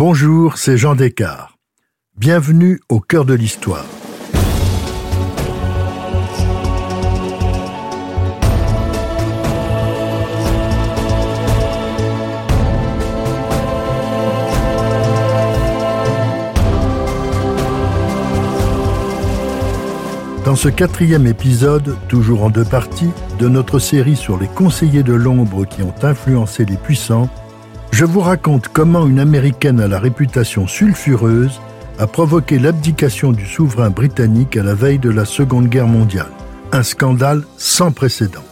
Bonjour, c'est Jean Descartes. Bienvenue au cœur de l'histoire. Dans ce quatrième épisode, toujours en deux parties, de notre série sur les conseillers de l'ombre qui ont influencé les puissants, je vous raconte comment une Américaine à la réputation sulfureuse a provoqué l'abdication du souverain britannique à la veille de la Seconde Guerre mondiale. Un scandale sans précédent.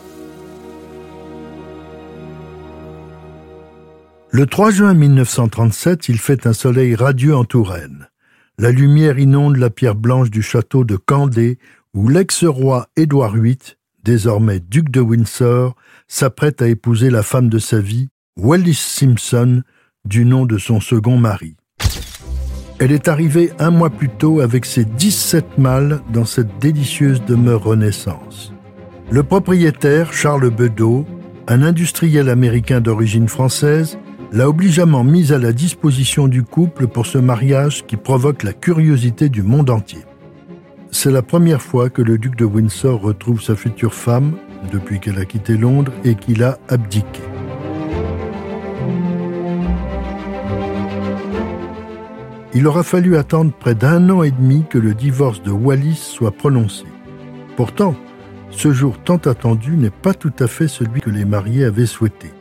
Le 3 juin 1937, il fait un soleil radieux en Touraine. La lumière inonde la pierre blanche du château de Candé où l'ex-roi Édouard VIII, désormais duc de Windsor, s'apprête à épouser la femme de sa vie, Wallis Simpson, du nom de son second mari. Elle est arrivée un mois plus tôt avec ses 17 mâles dans cette délicieuse demeure Renaissance. Le propriétaire, Charles Bedeau, un industriel américain d'origine française, l'a obligeamment mise à la disposition du couple pour ce mariage qui provoque la curiosité du monde entier. C'est la première fois que le duc de Windsor retrouve sa future femme depuis qu'elle a quitté Londres et qu'il a abdiqué. Il aura fallu attendre près d'un an et demi que le divorce de Wallis soit prononcé. Pourtant, ce jour tant attendu n'est pas tout à fait celui que les mariés avaient souhaité.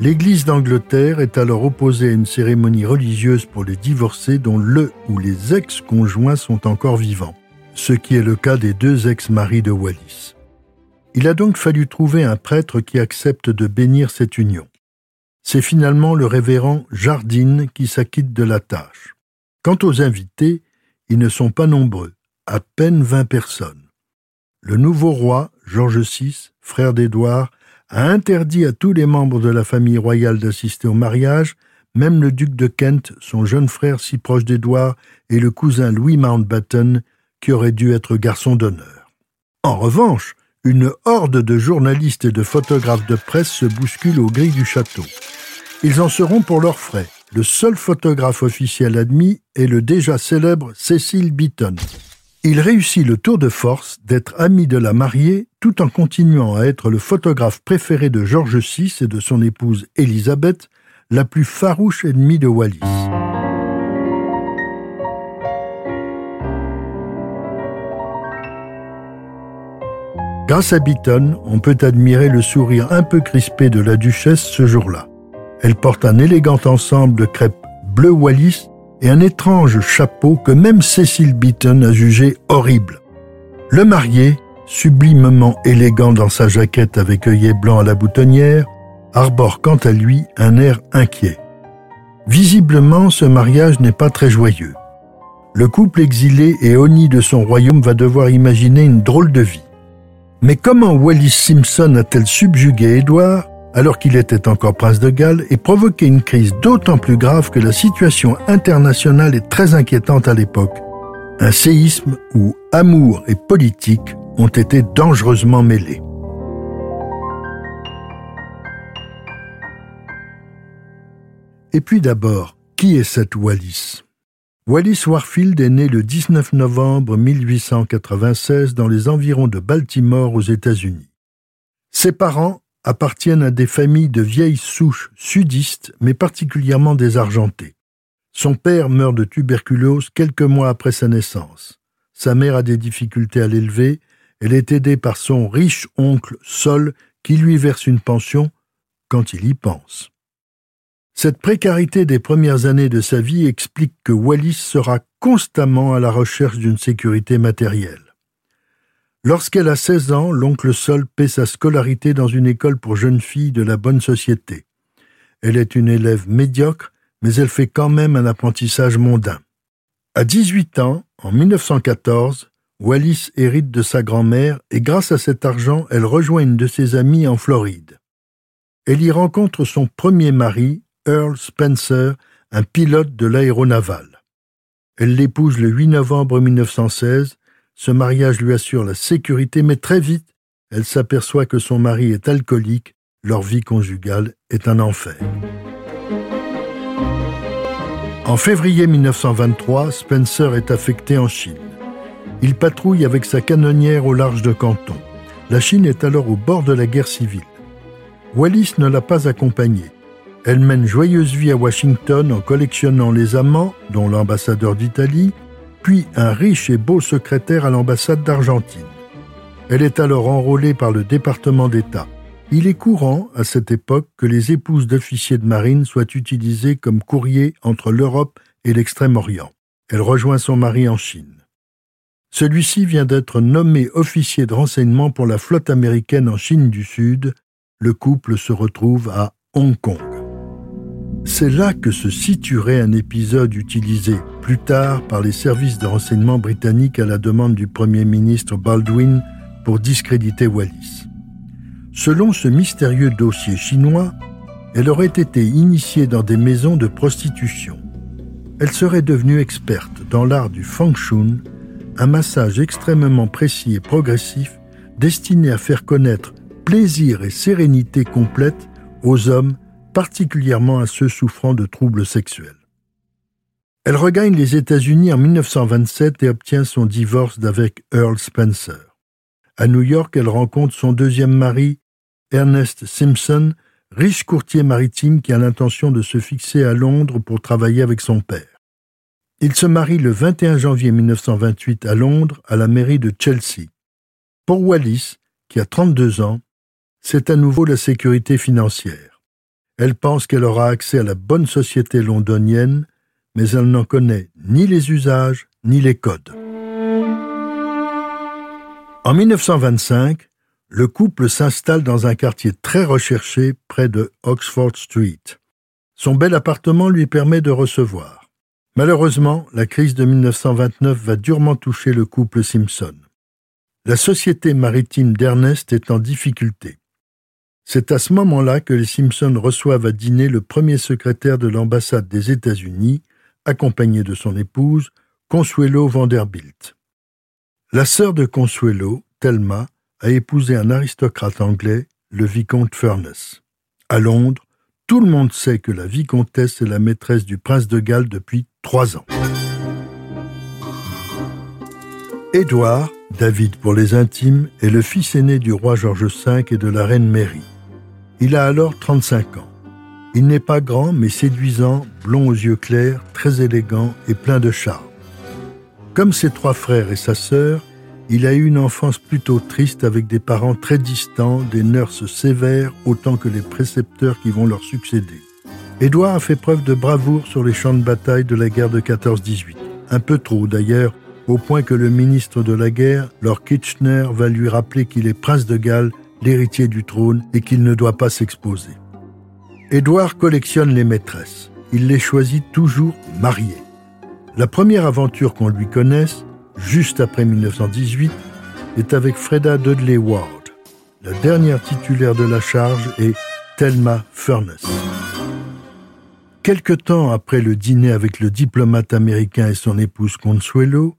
L'Église d'Angleterre est alors opposée à une cérémonie religieuse pour les divorcés dont le ou les ex-conjoints sont encore vivants ce qui est le cas des deux ex-maris de Wallis. Il a donc fallu trouver un prêtre qui accepte de bénir cette union. C'est finalement le révérend Jardine qui s'acquitte de la tâche. Quant aux invités, ils ne sont pas nombreux, à peine vingt personnes. Le nouveau roi, George VI, frère d'Édouard, a interdit à tous les membres de la famille royale d'assister au mariage, même le duc de Kent, son jeune frère si proche d'Édouard, et le cousin Louis Mountbatten, qui aurait dû être garçon d'honneur. En revanche, une horde de journalistes et de photographes de presse se bouscule aux grilles du château. Ils en seront pour leurs frais. Le seul photographe officiel admis est le déjà célèbre Cecil Beaton. Il réussit le tour de force d'être ami de la mariée tout en continuant à être le photographe préféré de George VI et de son épouse Elisabeth, la plus farouche ennemie de Wallis. Grâce à Beaton, on peut admirer le sourire un peu crispé de la duchesse ce jour-là. Elle porte un élégant ensemble de crêpes bleu Wallis et un étrange chapeau que même Cecil Beaton a jugé horrible. Le marié, sublimement élégant dans sa jaquette avec œillet blanc à la boutonnière, arbore quant à lui un air inquiet. Visiblement, ce mariage n'est pas très joyeux. Le couple exilé et honni de son royaume va devoir imaginer une drôle de vie. Mais comment Wallis Simpson a-t-elle subjugué Édouard alors qu'il était encore prince de Galles et provoqué une crise d'autant plus grave que la situation internationale est très inquiétante à l'époque Un séisme où amour et politique ont été dangereusement mêlés. Et puis d'abord, qui est cette Wallis? Wallis Warfield est né le 19 novembre 1896 dans les environs de Baltimore aux États-Unis. Ses parents appartiennent à des familles de vieilles souches sudistes, mais particulièrement désargentées. Son père meurt de tuberculose quelques mois après sa naissance. Sa mère a des difficultés à l'élever. Elle est aidée par son riche oncle Sol qui lui verse une pension quand il y pense. Cette précarité des premières années de sa vie explique que Wallis sera constamment à la recherche d'une sécurité matérielle. Lorsqu'elle a 16 ans, l'oncle Sol paie sa scolarité dans une école pour jeunes filles de la bonne société. Elle est une élève médiocre, mais elle fait quand même un apprentissage mondain. À 18 ans, en 1914, Wallis hérite de sa grand-mère et grâce à cet argent, elle rejoint une de ses amies en Floride. Elle y rencontre son premier mari, Earl Spencer, un pilote de l'aéronaval. Elle l'épouse le 8 novembre 1916. Ce mariage lui assure la sécurité, mais très vite, elle s'aperçoit que son mari est alcoolique, leur vie conjugale est un enfer. En février 1923, Spencer est affecté en Chine. Il patrouille avec sa canonnière au large de Canton. La Chine est alors au bord de la guerre civile. Wallis ne l'a pas accompagnée. Elle mène joyeuse vie à Washington en collectionnant les amants, dont l'ambassadeur d'Italie, puis un riche et beau secrétaire à l'ambassade d'Argentine. Elle est alors enrôlée par le département d'État. Il est courant, à cette époque, que les épouses d'officiers de marine soient utilisées comme courrier entre l'Europe et l'Extrême-Orient. Elle rejoint son mari en Chine. Celui-ci vient d'être nommé officier de renseignement pour la flotte américaine en Chine du Sud. Le couple se retrouve à Hong Kong. C'est là que se situerait un épisode utilisé plus tard par les services de renseignement britanniques à la demande du Premier ministre Baldwin pour discréditer Wallis. Selon ce mystérieux dossier chinois, elle aurait été initiée dans des maisons de prostitution. Elle serait devenue experte dans l'art du feng shui, un massage extrêmement précis et progressif destiné à faire connaître plaisir et sérénité complète aux hommes, particulièrement à ceux souffrant de troubles sexuels. Elle regagne les États-Unis en 1927 et obtient son divorce d'avec Earl Spencer. À New York, elle rencontre son deuxième mari, Ernest Simpson, riche courtier maritime qui a l'intention de se fixer à Londres pour travailler avec son père. Il se marie le 21 janvier 1928 à Londres, à la mairie de Chelsea. Pour Wallis, qui a 32 ans, c'est à nouveau la sécurité financière. Elle pense qu'elle aura accès à la bonne société londonienne, mais elle n'en connaît ni les usages ni les codes. En 1925, le couple s'installe dans un quartier très recherché près de Oxford Street. Son bel appartement lui permet de recevoir. Malheureusement, la crise de 1929 va durement toucher le couple Simpson. La société maritime d'Ernest est en difficulté. C'est à ce moment-là que les Simpson reçoivent à dîner le premier secrétaire de l'ambassade des États-Unis, accompagné de son épouse, Consuelo Vanderbilt. La sœur de Consuelo, Thelma, a épousé un aristocrate anglais, le vicomte Furness. À Londres, tout le monde sait que la vicomtesse est la maîtresse du prince de Galles depuis trois ans. Édouard, David pour les intimes, est le fils aîné du roi George V et de la reine Mary. Il a alors 35 ans. Il n'est pas grand mais séduisant, blond aux yeux clairs, très élégant et plein de charme. Comme ses trois frères et sa sœur, il a eu une enfance plutôt triste avec des parents très distants, des nurses sévères autant que les précepteurs qui vont leur succéder. Édouard a fait preuve de bravoure sur les champs de bataille de la guerre de 14-18. Un peu trop d'ailleurs, au point que le ministre de la guerre, Lord Kitchener, va lui rappeler qu'il est prince de Galles, l'héritier du trône, et qu'il ne doit pas s'exposer. Édouard collectionne les maîtresses. Il les choisit toujours mariées. La première aventure qu'on lui connaisse, juste après 1918, est avec Freda Dudley Ward. La dernière titulaire de la charge est Thelma Furness. Quelque temps après le dîner avec le diplomate américain et son épouse Consuelo,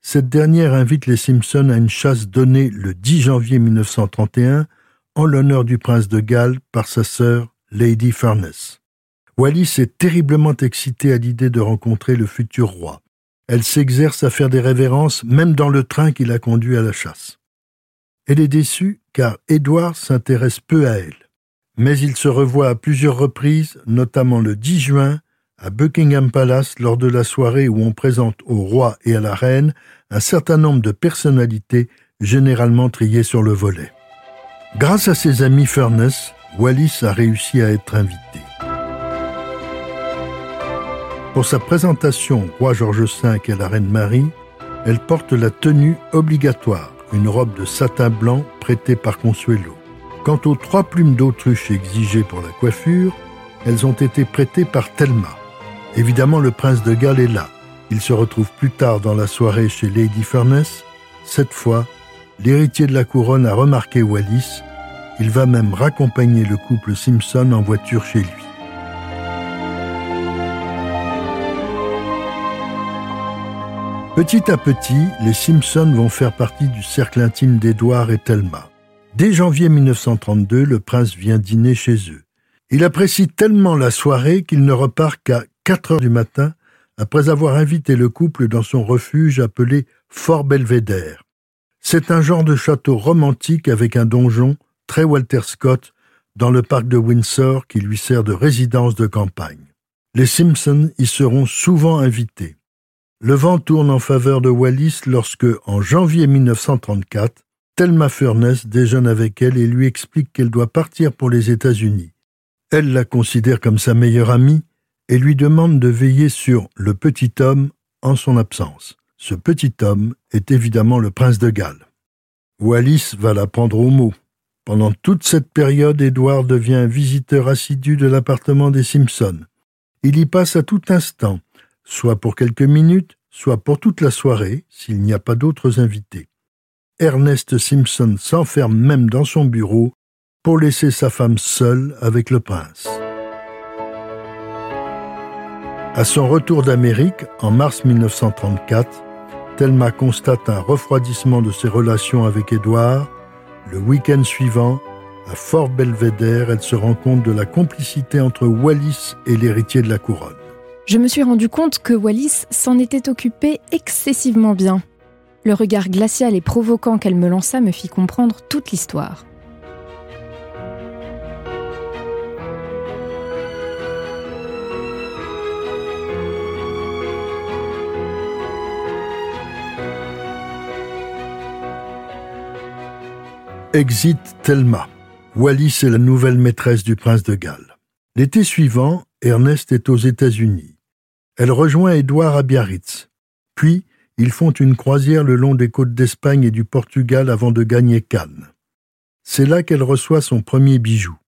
cette dernière invite les Simpsons à une chasse donnée le 10 janvier 1931 en l'honneur du prince de Galles par sa sœur Lady Furness. Wallis est terriblement excitée à l'idée de rencontrer le futur roi. Elle s'exerce à faire des révérences même dans le train qui la conduit à la chasse. Elle est déçue car Édouard s'intéresse peu à elle. Mais il se revoit à plusieurs reprises, notamment le 10 juin, à Buckingham Palace lors de la soirée où on présente au roi et à la reine un certain nombre de personnalités généralement triées sur le volet. Grâce à ses amis Furness, Wallis a réussi à être invité. Pour sa présentation au roi George V et à la reine Marie, elle porte la tenue obligatoire, une robe de satin blanc prêtée par Consuelo. Quant aux trois plumes d'autruche exigées pour la coiffure, elles ont été prêtées par Thelma. Évidemment, le prince de Galles est là. Il se retrouve plus tard dans la soirée chez Lady Furness. Cette fois, l'héritier de la couronne a remarqué Wallis. Il va même raccompagner le couple Simpson en voiture chez lui. Petit à petit, les Simpsons vont faire partie du cercle intime d'Edward et Thelma. Dès janvier 1932, le prince vient dîner chez eux. Il apprécie tellement la soirée qu'il ne repart qu'à 4 heures du matin après avoir invité le couple dans son refuge appelé Fort Belvedere. C'est un genre de château romantique avec un donjon, très Walter Scott, dans le parc de Windsor qui lui sert de résidence de campagne. Les Simpsons y seront souvent invités. Le vent tourne en faveur de Wallis lorsque, en janvier 1934, Thelma Furness déjeune avec elle et lui explique qu'elle doit partir pour les États-Unis. Elle la considère comme sa meilleure amie et lui demande de veiller sur le petit homme en son absence. Ce petit homme est évidemment le prince de Galles. Wallis va la prendre au mot. Pendant toute cette période, Édouard devient visiteur assidu de l'appartement des Simpsons. Il y passe à tout instant, soit pour quelques minutes, soit pour toute la soirée, s'il n'y a pas d'autres invités. Ernest Simpson s'enferme même dans son bureau pour laisser sa femme seule avec le prince. À son retour d'Amérique, en mars 1934, Thelma constate un refroidissement de ses relations avec Édouard. Le week-end suivant, à Fort Belvedere, elle se rend compte de la complicité entre Wallis et l'héritier de la couronne. Je me suis rendu compte que Wallis s'en était occupé excessivement bien. Le regard glacial et provoquant qu'elle me lança me fit comprendre toute l'histoire. Exit Thelma. Wallis est la nouvelle maîtresse du prince de Galles. L'été suivant, Ernest est aux États-Unis. Elle rejoint Édouard à Biarritz. Puis, ils font une croisière le long des côtes d'Espagne et du Portugal avant de gagner Cannes. C'est là qu'elle reçoit son premier bijou.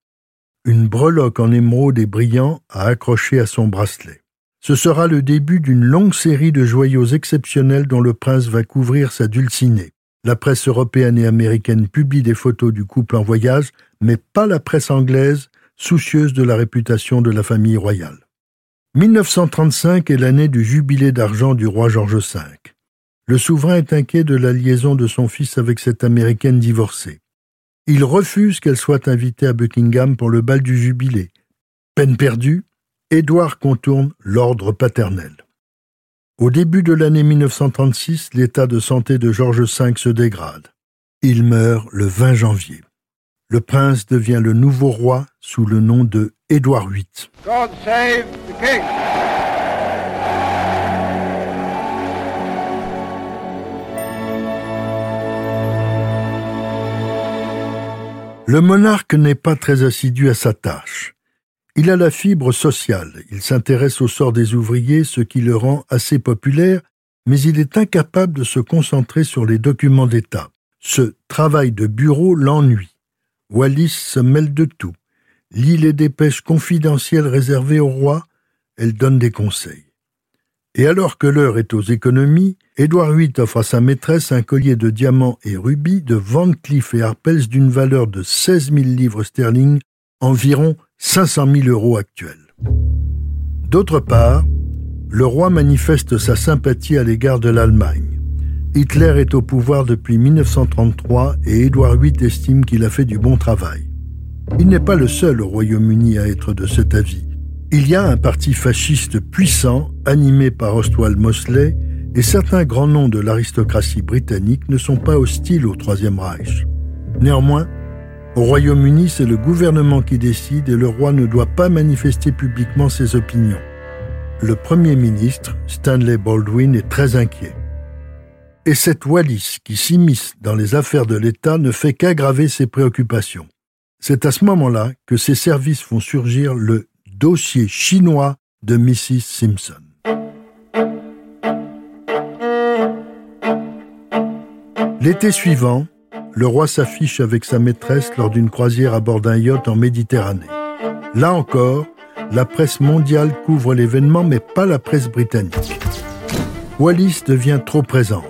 Une breloque en émeraude et brillant à accrocher à son bracelet. Ce sera le début d'une longue série de joyaux exceptionnels dont le prince va couvrir sa dulcinée. La presse européenne et américaine publie des photos du couple en voyage, mais pas la presse anglaise, soucieuse de la réputation de la famille royale. 1935 est l'année du jubilé d'argent du roi George V. Le souverain est inquiet de la liaison de son fils avec cette américaine divorcée. Il refuse qu'elle soit invitée à Buckingham pour le bal du jubilé. Peine perdue, Édouard contourne l'ordre paternel. Au début de l'année 1936, l'état de santé de George V se dégrade. Il meurt le 20 janvier. Le prince devient le nouveau roi sous le nom de Édouard VIII. God save the king. Le monarque n'est pas très assidu à sa tâche. Il a la fibre sociale, il s'intéresse au sort des ouvriers, ce qui le rend assez populaire, mais il est incapable de se concentrer sur les documents d'État. Ce travail de bureau l'ennuie. Wallis se mêle de tout. Lit les dépêches confidentielles réservées au roi, elle donne des conseils. Et alors que l'heure est aux économies, Édouard VIII offre à sa maîtresse un collier de diamants et rubis de Van Cleef et Arpels d'une valeur de 16 000 livres sterling, environ 500 000 euros actuels. D'autre part, le roi manifeste sa sympathie à l'égard de l'Allemagne. Hitler est au pouvoir depuis 1933 et Édouard VIII estime qu'il a fait du bon travail. Il n'est pas le seul au Royaume-Uni à être de cet avis. Il y a un parti fasciste puissant, animé par Ostwald Mosley, et certains grands noms de l'aristocratie britannique ne sont pas hostiles au Troisième Reich. Néanmoins, au Royaume-Uni, c'est le gouvernement qui décide et le roi ne doit pas manifester publiquement ses opinions. Le Premier ministre, Stanley Baldwin, est très inquiet. Et cette Wallis qui s'immisce dans les affaires de l'État ne fait qu'aggraver ses préoccupations. C'est à ce moment-là que ses services font surgir le dossier chinois de Mrs. Simpson. L'été suivant, le roi s'affiche avec sa maîtresse lors d'une croisière à bord d'un yacht en Méditerranée. Là encore, la presse mondiale couvre l'événement, mais pas la presse britannique. Wallis devient trop présente.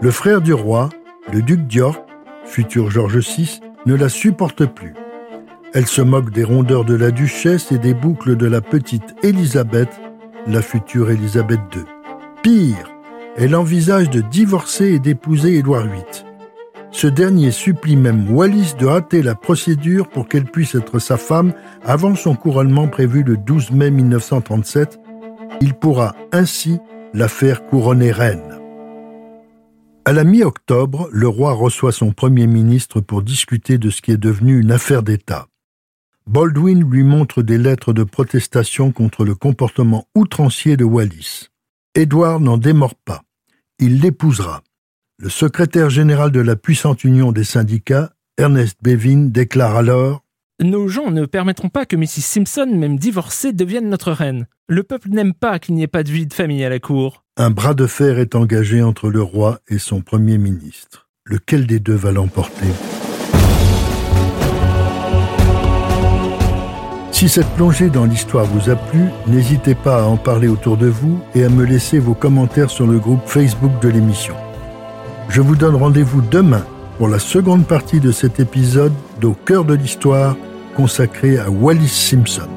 Le frère du roi, le duc d'York, futur George VI, ne la supporte plus. Elle se moque des rondeurs de la duchesse et des boucles de la petite Élisabeth, la future Élisabeth II. Pire, elle envisage de divorcer et d'épouser Édouard VIII. Ce dernier supplie même Wallis de hâter la procédure pour qu'elle puisse être sa femme avant son couronnement prévu le 12 mai 1937, Il pourra ainsi la faire couronner reine. À la mi-octobre, le roi reçoit son premier ministre pour discuter de ce qui est devenu une affaire d'État. Baldwin lui montre des lettres de protestation contre le comportement outrancier de Wallis. Édouard n'en démord pas. Il l'épousera. Le secrétaire général de la puissante union des syndicats, Ernest Bevin, déclare alors Nos gens ne permettront pas que Mrs. Simpson, même divorcée, devienne notre reine. Le peuple n'aime pas qu'il n'y ait pas de vie de famille à la cour. Un bras de fer est engagé entre le roi et son premier ministre. Lequel des deux va l'emporter? Si cette plongée dans l'histoire vous a plu, n'hésitez pas à en parler autour de vous et à me laisser vos commentaires sur le groupe Facebook de l'émission. Je vous donne rendez-vous demain pour la seconde partie de cet épisode d'Au cœur de l'histoire consacré à Wallis Simpson.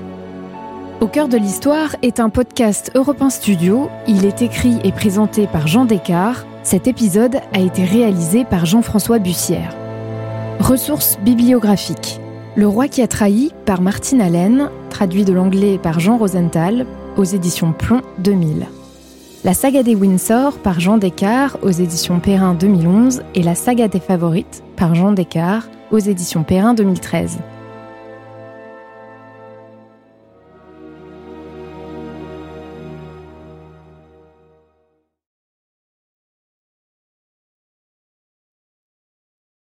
Au cœur de l'histoire est un podcast Europe Studio. Il est écrit et présenté par Jean Descartes. Cet épisode a été réalisé par Jean-François Bussière. Ressources bibliographiques. Le roi qui a trahi par Martine Allen, traduit de l'anglais par Jean Rosenthal, aux éditions Plomb 2000. La saga des Windsor par Jean Descartes aux éditions Perrin 2011 et La saga des favorites par Jean Descartes aux éditions Perrin 2013.